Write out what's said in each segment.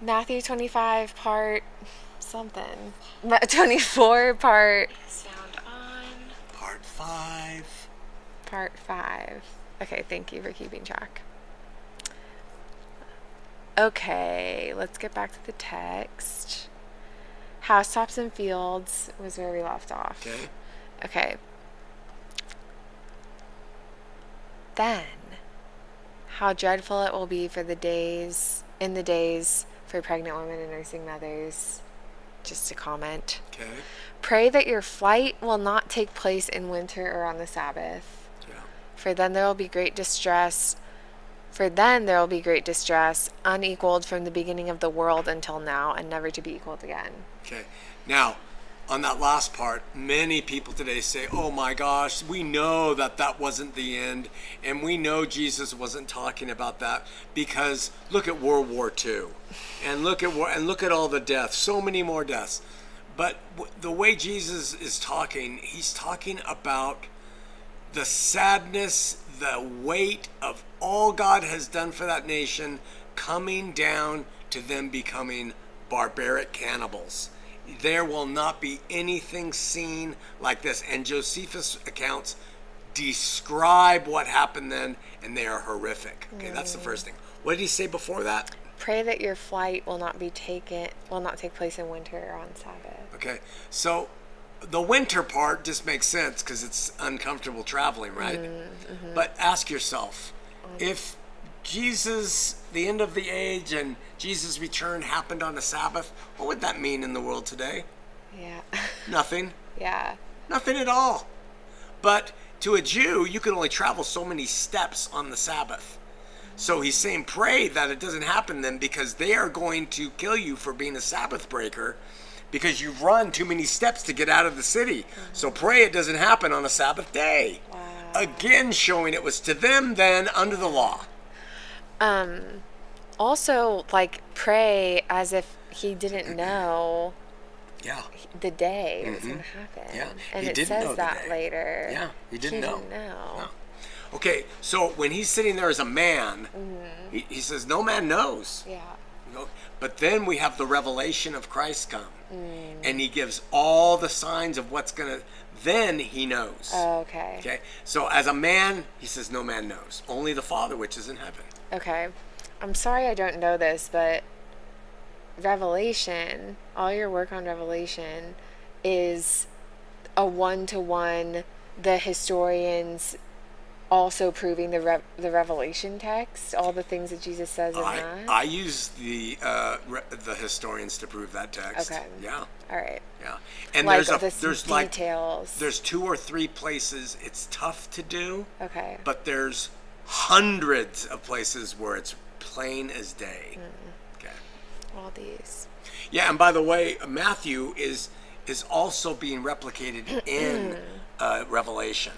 Matthew 25 part something. 24 part sound on Part five. part 5. Okay, thank you for keeping track. Okay, let's get back to the text. Housetops and fields was where we left off. Okay. Okay. Then, how dreadful it will be for the days, in the days for pregnant women and nursing mothers. Just to comment. Okay. Pray that your flight will not take place in winter or on the Sabbath, Yeah. for then there will be great distress. For then there will be great distress, unequaled from the beginning of the world until now, and never to be equaled again. Okay. Now, on that last part, many people today say, "Oh my gosh, we know that that wasn't the end, and we know Jesus wasn't talking about that because look at World War II, and look at war, and look at all the deaths, so many more deaths." But w- the way Jesus is talking, he's talking about the sadness, the weight of all God has done for that nation coming down to them becoming barbaric cannibals. There will not be anything seen like this. And Josephus' accounts describe what happened then, and they are horrific. Okay, that's the mm. first thing. What did he say before that? Pray that your flight will not be taken, will not take place in winter or on Sabbath. Okay, so the winter part just makes sense because it's uncomfortable traveling, right? Mm, mm-hmm. But ask yourself mm. if Jesus, the end of the age, and Jesus' return happened on a Sabbath, what would that mean in the world today? Yeah. Nothing. yeah. Nothing at all. But to a Jew, you can only travel so many steps on the Sabbath. So he's saying, pray that it doesn't happen then because they are going to kill you for being a Sabbath breaker because you've run too many steps to get out of the city. Mm-hmm. So pray it doesn't happen on a Sabbath day. Wow. Again, showing it was to them then under the law. Um also like pray as if he didn't know Yeah. the day it was going to happen. Mm-hmm. Yeah, And he it didn't know says that later. Yeah, he didn't know. Didn't know. No. Okay, so when he's sitting there as a man, he, he says, No man knows. Yeah. You know, But then we have the revelation of Christ come, Mm. and he gives all the signs of what's gonna. Then he knows. Oh, okay. Okay, so as a man, he says, "No man knows, only the Father which is in heaven." Okay. I'm sorry I don't know this, but Revelation, all your work on Revelation is a one to one, the historians also proving the re- the Revelation text, all the things that Jesus says in I, that. I use the uh, re- the historians to prove that text. Okay. Yeah, all right. yeah. And Like there's a the there's like there's two or three places it's tough to do, okay. but there's hundreds of places where it's plain as day. Mm. Okay. all these. Yeah, and by the way, Matthew is is also being replicated in uh, Revelation.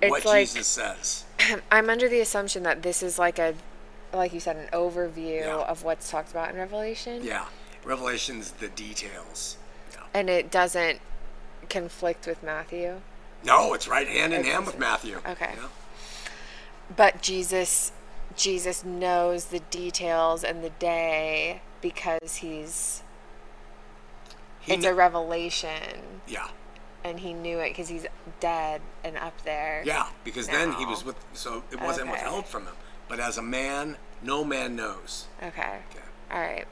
It's what like- Jesus says. I'm under the assumption that this is like a like you said an overview Yeah. of what's talked about in Revelation. Yeah, Revelation's the details. Yeah. And it doesn't conflict with Matthew. No, it's right hand in hand with Matthew. okay. Yeah. But Jesus Jesus knows the details and the day because he's He it's kn- a revelation yeah, and he knew it because he's dead and up there. yeah, because then he was with, so it wasn't Okay. withheld from him. But as a man, no man knows. Okay. Okay. All right.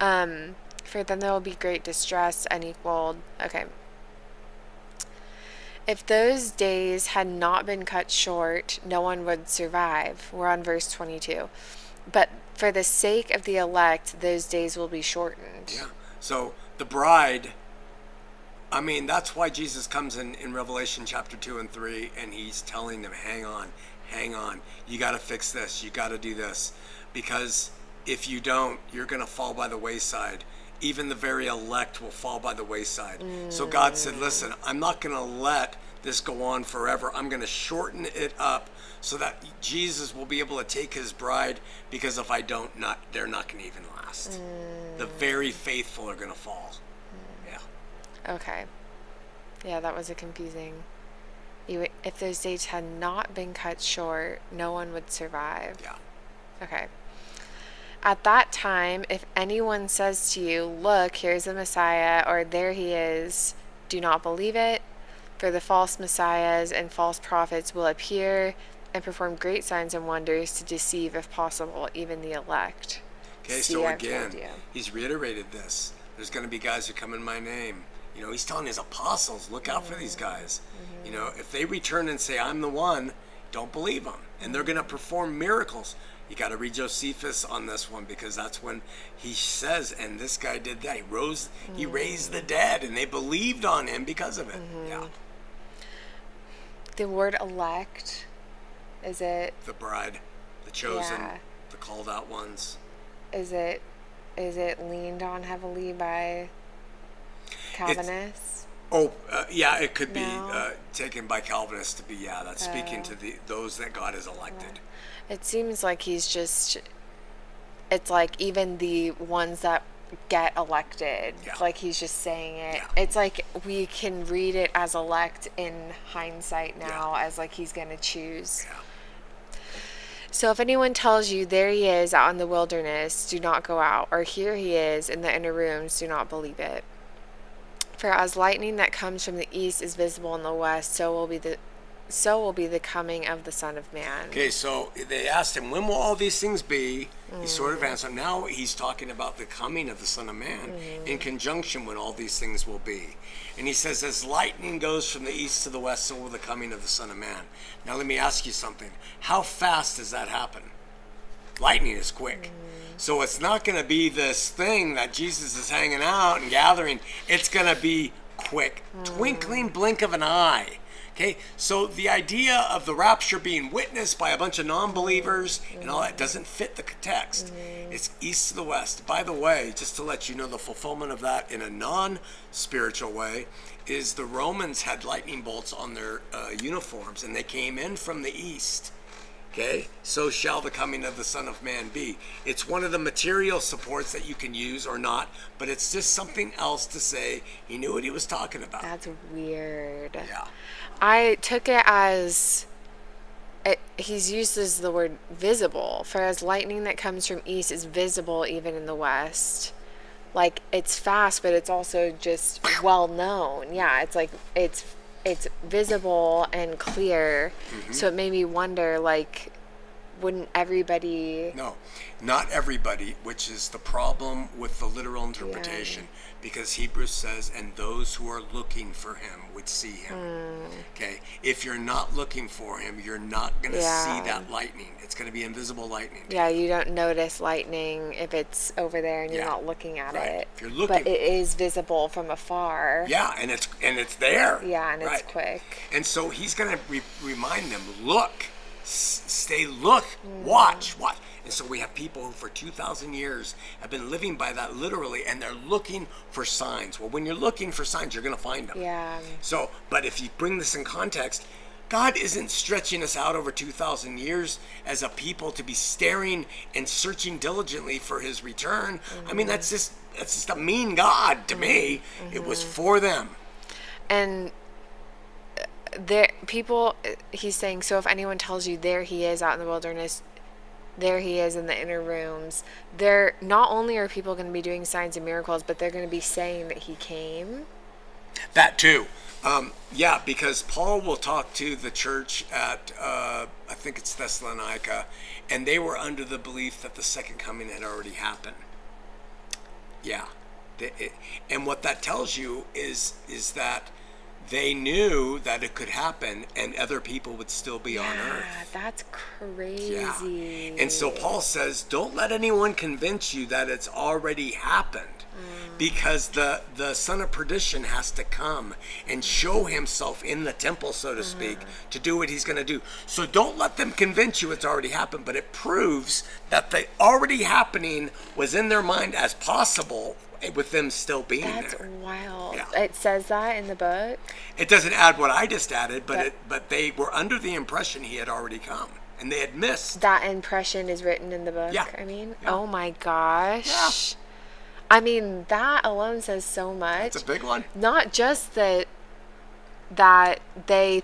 Um, for then there will be great distress, unequaled. Okay. If those days had not been cut short, no one would survive. We're on verse 22. But for the sake of the elect, those days will be shortened. Yeah. So the bride, I mean, that's why Jesus comes in in Revelation chapter 2 and 3 and he's telling them, hang on, hang on. You got to fix this. You got to do this. Because if you don't, you're going to fall by the wayside. Even the very elect will fall by the wayside. So God said, mm. listen, I'm not going to let this go on forever. I'm going to shorten it up so that Jesus will be able to take his bride because if I don't, not they're not going to even last. Mm. The very faithful are going to fall. Mm. Yeah. Okay. Yeah, that was a confusing. You, if those days had not been cut short, no one would survive. Yeah. Okay. At that time, if anyone says to you, Look, here's the Messiah, or there he is, do not believe it. For the false messiahs and false prophets will appear and perform great signs and wonders to deceive, if possible, even the elect. Okay, See, so I've again, he's reiterated this. There's going to be guys who come in my name. You know, he's telling his apostles, look out for these mm-hmm. guys. You mm-hmm. know, if they return and say, I'm the one, don't believe them. And they're going to perform miracles. You got to read Josephus on this one because that's when he says, and this guy did that. He rose, he mm. raised the dead, and they believed on him because of it. Mm-hmm. Yeah, The word elect, is it the bride, the chosen, Yeah. the called out ones. is it is it leaned on heavily by Calvinists? Oh, uh, yeah, it could be No. uh, taken by Calvinists to be, yeah, that's speaking Oh. to the those that God has elected. It seems like he's just it's like even the ones that get elected Yeah. like he's just saying it Yeah. it's like we can read it as elect in hindsight now as like he's gonna choose Yeah. so if anyone tells you there he is out in the wilderness do not go out or here he is in the inner rooms do not believe it for as lightning that comes from the east is visible in the west so will be the so will be the coming of the son of man Okay, so they asked him, when will all these things be? He mm. sort of answered. Now he's talking about the coming of the Son of Man in mm. conjunction when all these things will be. And he says, as lightning goes from the east to the west, so will the coming of the Son of Man. Now let me ask you something. How fast does that happen? Lightning is quick. Mm. So it's not going to be this thing that Jesus is hanging out and gathering. It's going to be quick. Twinkling blink of an eye. Okay, so the idea of the rapture being witnessed by a bunch of non believers and all that doesn't fit the text. It's east to the west. By the way, just to let you know, the fulfillment of that in a non spiritual way is the Romans had lightning bolts on their uh, uniforms and they came in from the east. Okay, so shall the coming of the Son of Man be. It's one of the material supports that you can use or not, but it's just something else to say he knew what he was talking about. that's weird yeah. I took it as it, he's used as the word visible. For as lightning that comes from east is visible even in the west. Like it's fast, but it's also just well known. Yeah, it's like it's it's visible and clear. Mm-hmm. So it made me wonder, like, wouldn't everybody? No, not everybody, which is the problem with the literal interpretation, because Hebrews says, and those who are looking for him would see him. Hmm. Okay, if you're not looking for him, you're not going to Yeah. see that lightning. It's going to be invisible lightning. Yeah, you don't notice lightning if it's over there and you're Yeah, not looking at right. it. If you're but it is visible from afar. Yeah, and it's and it's there. Yeah, and Right. it's quick. And so he's going to re- remind them, look, s- stay, look, Mm. watch, watch. And so we have people who for 2,000 years have been living by that literally, and they're looking for signs. Well, when you're looking for signs, you're going to find them. Yeah. So, but if you bring this in context, God isn't stretching us out over 2,000 years as a people to be staring and searching diligently for his return. I mean, that's just, that's just a mean God to me. It was for them. and uh, there people uh, he's saying so if anyone tells you there he is out in the wilderness there he is in the inner rooms there not only are people going to be doing signs and miracles but they're going to be saying that he came That too. Um, yeah, because Paul will talk to the church at, uh, I think it's Thessalonica, and they were under the belief that the second coming had already happened. Yeah. And what that tells you is is that they knew that it could happen and other people would still be on earth. yeah that's crazy Yeah. And so Paul says, don't let anyone convince you that it's already happened. Mm. Because the, the son of perdition has to come and show himself in the temple, so to speak, mm. to do what he's going to do. So don't let them convince you it's already happened, but it proves that the already happening was in their mind as possible with them still being that's there. wild Yeah. it says that in the book It doesn't add what I just added, but That- it, but they were under the impression he had already come, and they had missed. that impression is written in the book Yeah. i mean Yeah. oh my gosh Yeah. i mean that alone says so much It's a big one. not just that that they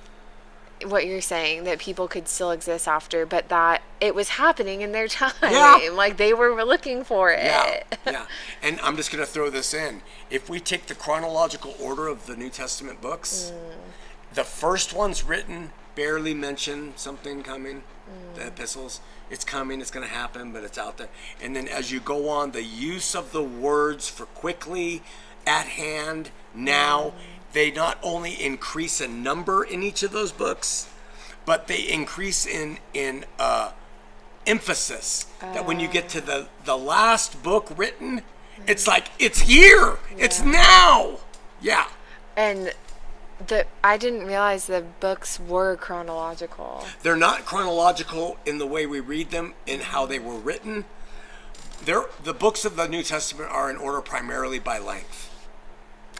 what you're saying that people could still exist after, but that it was happening in their time. Yeah. Like they were looking for it. Yeah, yeah. And I'm just going to throw this in. If we take the chronological order of the New Testament books, mm. the first one's written, barely mention something coming, the mm. epistles. It's coming, it's going to happen, but it's out there. And then as you go on, the use of the words for quickly, at hand, now, mm. They not only increase in number in each of those books, but they increase in in uh, emphasis. That when you get to the the last book written it's like it's here it's now. Yeah. And the I didn't realize the books were chronological. they're not chronological in the way we read them in how they were written. They're the books of the new testament are in order primarily by length.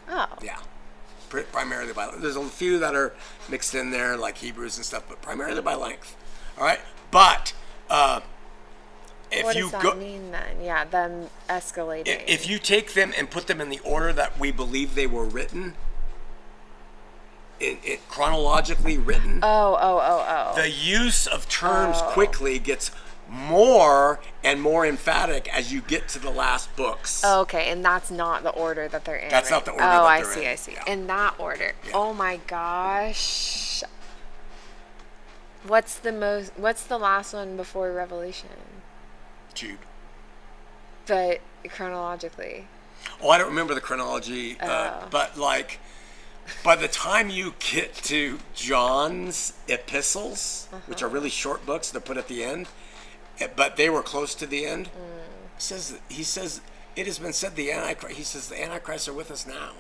Oh. yeah primarily by there's a few that are mixed in there like hebrews and stuff but primarily by length all right but uh if what you does that go mean then? Yeah, them escalating. I- If you take them and put them in the order that we believe they were written, in, it chronologically written, oh, oh, oh, oh. the use of terms Oh. quickly gets more and more emphatic as you get to the last books. Oh, okay, and that's not the order that they're in. That's not the order Oh, I see, in. I see. Yeah. In that order. Yeah. Oh my gosh. What's the most? What's the last one before Revelation? Jude. But chronologically. Oh, I don't remember the chronology, uh, Oh. but like, by the time you get to John's epistles, which Uh-huh. are really short books, they're put at the end, but they were close to the end. Mm. Says he says it has been said the antichrist. He says the antichrists are with us now.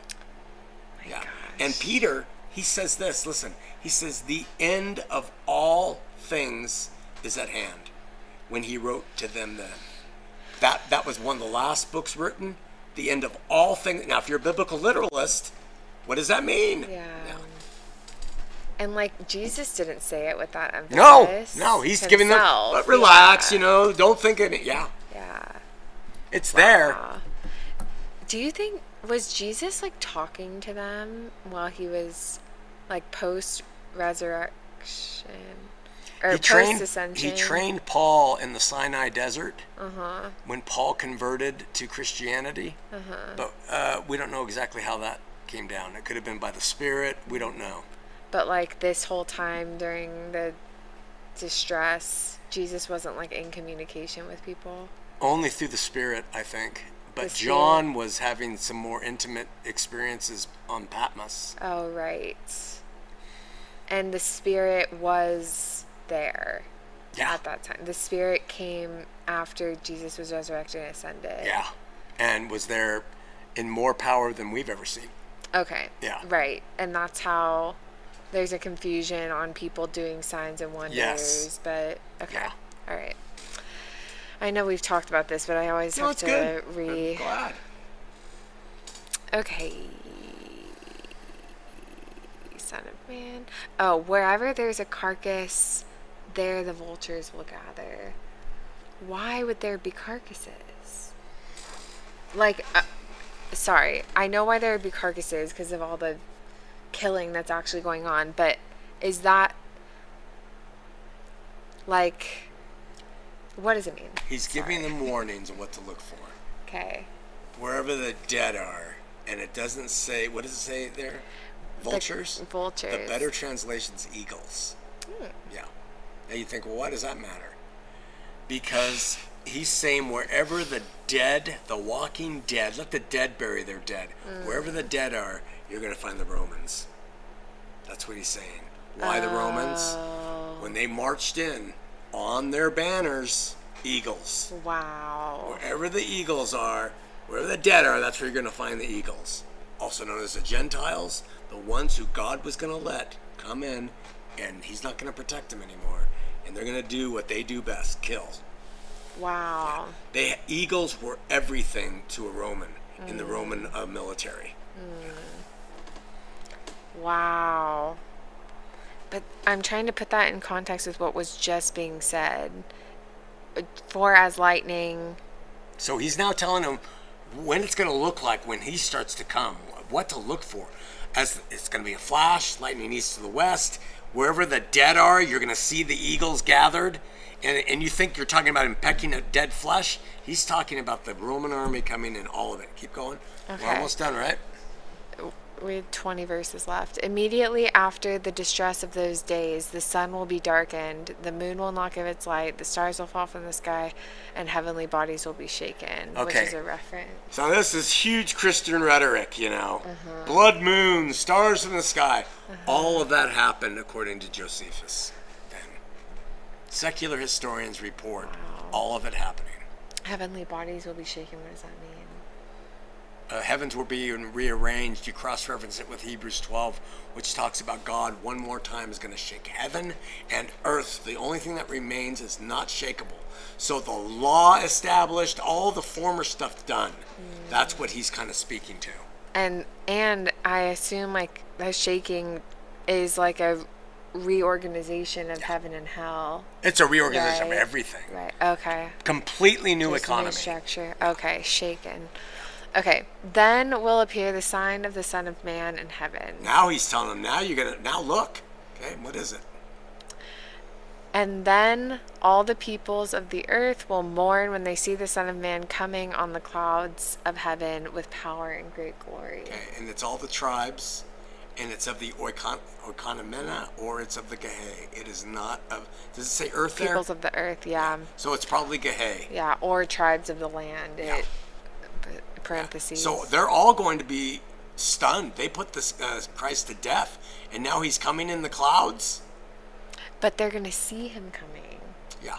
yeah, and. Peter he says this. Listen, he says the end of all things is at hand. When he wrote to them then, that that was one of the last books written. The end of all things. Now, if you're a biblical literalist, what does that mean? Yeah. And like Jesus didn't say it with that emphasis. No, no, he's giving them. But relax, Yeah. you know. Don't think it. Yeah, Yeah. it's there. Do you think was Jesus like talking to them while he was like post resurrection or He post trained. ascension? He trained Paul in the Sinai desert Uh-huh. when Paul converted to Christianity. Uh-huh. But uh, we don't know exactly how that came down. It could have been by the Spirit. We don't know. But like this whole time during the distress, Jesus wasn't like in communication with people. Only through the Spirit, I think. But John was having some more intimate experiences on Patmos. Oh right. And the spirit was there Yeah. at that time. The spirit came after Jesus was resurrected and ascended. Yeah. And was there in more power than we've ever seen. Okay. Yeah. Right. And that's how there's a confusion on people doing signs and wonders. Yes. But okay. Yeah. All right. I know we've talked about this, but I always No, have to good. I'm re. glad. Okay. Son of man. Oh, wherever there's a carcass, there the vultures will gather. Why would there be carcasses? Like, uh, sorry, I know why there would be carcasses because of all the killing that's actually going on, but is that like what does it mean? He's giving them warnings of what to look for. Okay. Wherever the dead are, and it doesn't say, what does it say there? The Vultures? vultures. The better translation's eagles. Hmm. Yeah. Now you think, well, why does that matter? Because he's saying wherever the dead, the walking dead, let the dead bury their dead. Wherever the dead are, you're going to find the Romans. That's what he's saying. Why the Romans? Oh, When they marched in on their banners, eagles. wow. Wherever the eagles are, wherever the dead are, that's where you're going to find the eagles. Also known as the Gentiles, the ones who God was going to let come in, and He's not going to protect them anymore. And they're going to do what they do best kill. Wow. They Eagles were everything to a Roman in the Roman uh, military. Wow. But I'm trying to put that in context with what was just being said. For as lightning. So He's now telling them when it's going to look like when He starts to come, what to look for. As it's going to be a flash, lightning east to the west. wherever the dead are, you're going to see the eagles gathered. And, and you think you're talking about him pecking at dead flesh? He's talking about the Roman army coming and all of it. Keep going. Okay. We're almost done, right? we have 20 verses left. Immediately after the distress of those days, the sun will be darkened, the moon will not give its light, the stars will fall from the sky, and heavenly bodies will be shaken. Which is a reference. So this is huge Christian rhetoric, you know. Uh-huh. Blood moon, stars in the sky. Uh-huh. All of that happened according to Josephus. Secular historians report all of it happening. Heavenly bodies will be shaken. What does that mean? Uh, heavens will be rearranged. You cross-reference it with Hebrews 12, which talks about God one more time is going to shake heaven and earth. The only thing that remains is not shakable. So the law established, all the former stuff done. That's what he's kind of speaking to. And and I assume like the shaking is like a reorganization of heaven and hell. It's a reorganization Right. of everything. Right. Okay. Completely new a new economy. structure. Okay, shaken. Okay. Then will appear the sign of the Son of Man in heaven. Now he's telling them, now you're gonna now look. Okay, what is it? And then all the peoples of the earth will mourn when they see the Son of Man coming on the clouds of heaven with power and great glory. Okay, and it's all the tribes, and it's of the oikon, oikonomena or it's of the Gehe. It is not of. Does it say earth there? Peoples of the earth, yeah. So it's probably Gehe. Yeah, or tribes of the land. Yeah. It, p- parentheses. So they're all going to be stunned. They put this uh, Christ to death, and now he's coming in the clouds. but they're going to see him coming. Yeah,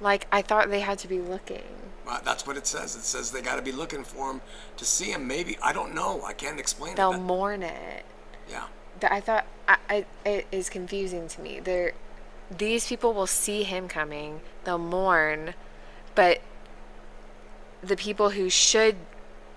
Like, I thought they had to be looking. Uh, that's what it says. It says they got to be looking for him to see him. Maybe I don't know. I can't explain that. They'll it. but- mourn it. yeah, I thought I, I, it is confusing to me. They're, these people will see him coming. They'll mourn, but the people who should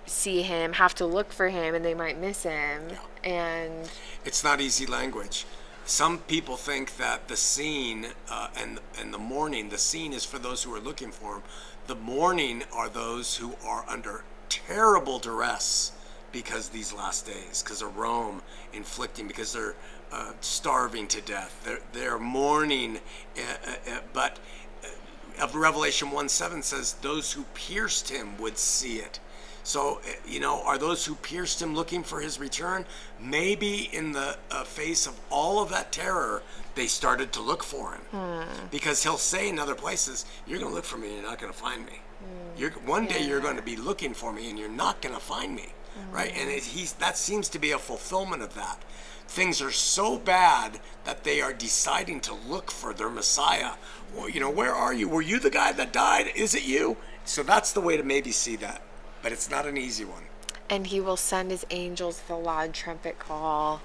see him have to look for him, and they might miss him. Yeah. And it's not easy language. Some people think that the scene uh, and and the mourning, the scene is for those who are looking for him. The mourning are those who are under terrible duress because these last days, because of Rome inflicting, because they're uh, starving to death. They're they're mourning, uh, uh, uh, but uh, of Revelation 1 7 says, Those who pierced him would see it. So, uh, you know, are those who pierced him looking for his return? Maybe in the face of all of that terror, they started to look for him. Hmm. Because he'll say in other places, You're going to look for me and you're not going to find me. Hmm. You're, one day you're going to be looking for me and you're not going to find me. Hmm. Right? And it, he's, that seems to be a fulfillment of that. Things are so bad that they are deciding to look for their Messiah. Well, you know, where are you? Were you the guy that died? Is it you? So that's the way to maybe see that. But it's not an easy one. and he will send his angels with a loud trumpet call,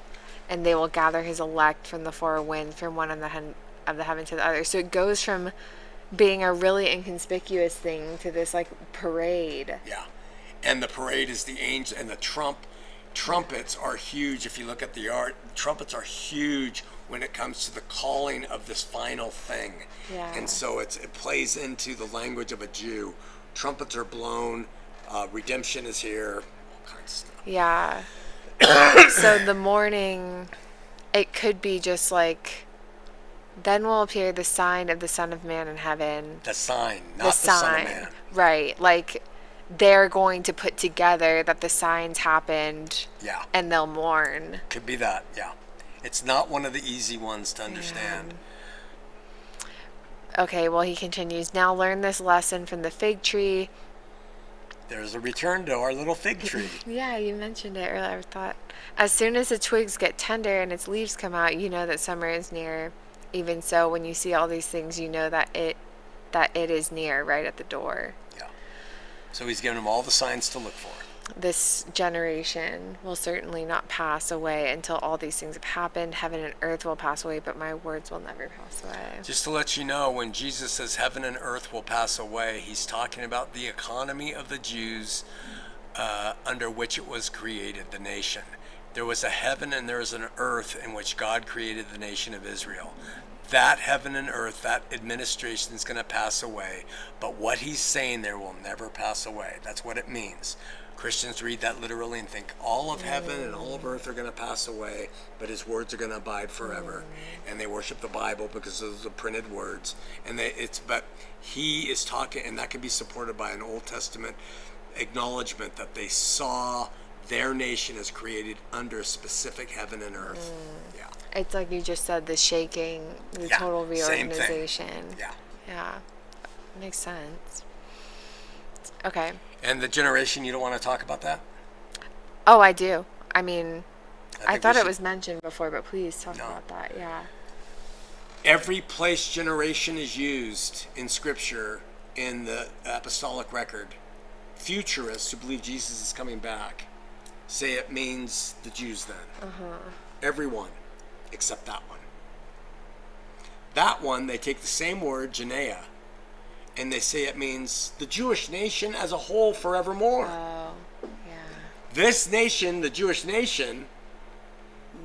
and they will gather his elect from the four winds, from one of the hen- of the heaven to the other. So it goes from being a really inconspicuous thing to this like parade. Yeah. And the parade is the angel and the trump. Trumpets are huge. If you look at the art, trumpets are huge when it comes to the calling of this final thing. Yeah. And so it's, it plays into the language of a Jew. Trumpets are blown. Uh, redemption is here. All kinds of stuff. Yeah. so the morning, it could be just like, then will appear the sign of the Son of Man in heaven. The sign, not the the, sign. Son of Man. Right. Like they're going to put together that the signs happened Yeah. and they'll mourn. Could be that. Yeah. It's not one of the easy ones to understand. Okay, well, he continues. Now learn this lesson from the fig tree. There's a return to our little fig tree. Yeah, you mentioned it earlier. I thought as soon as the twigs get tender and its leaves come out, you know that summer is near. Even so, when you see all these things, you know that it that it is near, right at the door. yeah. So he's given them all the signs to look for. This generation will certainly not pass away until all these things have happened. Heaven and earth will pass away, but my words will never pass away. Just to let you know, when Jesus says heaven and earth will pass away, he's talking about the economy of the Jews uh, under which it was created, the nation. There was a heaven and there was an earth in which God created the nation of Israel. That heaven and earth, that administration is going to pass away, but what he's saying there will never pass away. That's what it means. Christians read that literally and think all of heaven and all of earth are going to pass away, but his words are going to abide forever. And they worship the Bible because those are the printed words. And they, it's but he is talking, and that can be supported by an Old Testament acknowledgement that they saw their nation as created under a specific heaven and earth. Mm. Yeah. It's like you just said, the shaking, the Yeah, total reorganization. Yeah. Yeah. Makes sense. Okay. And the generation, you don't want to talk about that? Oh, I do. I mean, I, we thought it was mentioned before, but please talk No. about that. Yeah. Every place generation is used in Scripture in the apostolic record. Futurists who believe Jesus is coming back say it means the Jews then. Uh-huh. Everyone except that one. That one, they take the same word, Genea, and they say it means the Jewish nation as a whole forevermore. Oh, yeah. this nation, the Jewish nation,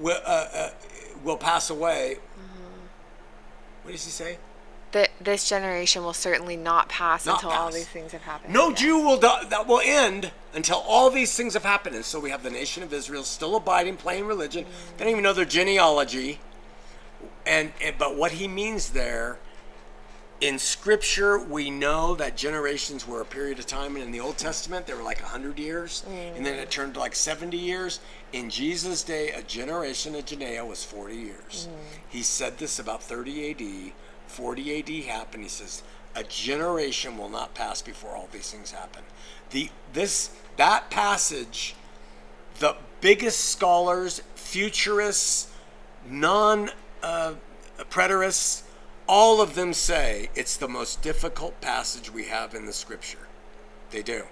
will, uh, uh, will pass away. What does he say? That this generation will certainly not pass Not until all these things have happened. No Yeah. Jew will die, that will end until all these things have happened. And so we have the nation of Israel still abiding, playing religion. They don't even know their genealogy. And, and but what he means there, in Scripture, we know that generations were a period of time, and in the Old Testament, they were like hundred years, and then it turned to like seventy years. In Jesus' day, a generation of Genea was forty years. He said this about thirty A.D. 40 AD happened. He says, "A generation will not pass before all these things happen." The this that passage, the biggest scholars, futurists, non uh, preterists, all of them say it's the most difficult passage we have in the scripture. They do.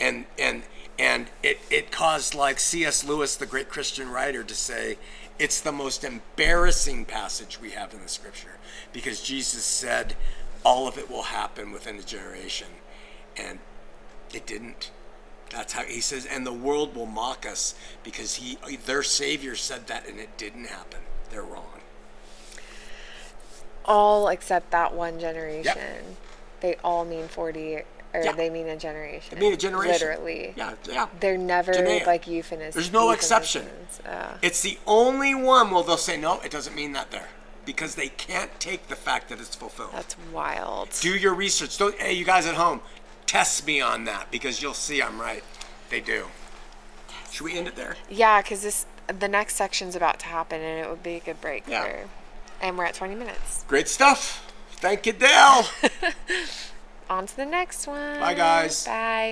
And and and it, it caused like C.S. Lewis, the great Christian writer, to say it's the most embarrassing passage we have in the scripture because Jesus said all of it will happen within a generation. And it didn't. That's how he says, and the world will mock us because he their savior said that and it didn't happen. They're wrong. All except that one generation. They all mean 40, or Yeah. they mean a generation. I mean a generation. Literally. Yeah, yeah. They're never Genea. like euphemisms. There's no exception. Uh, It's the only one where they'll say no, it doesn't mean that there. Because they can't take the fact that it's fulfilled. that's wild. do your research. Don't hey you guys at home, test me on that because you'll see I'm right. They do. Should we end it there? Yeah, because this the next section's about to happen, and it would be a good break Yeah. And we're at 20 minutes. Great stuff. Thank you, Dale. On to the next one. Bye, guys. Bye.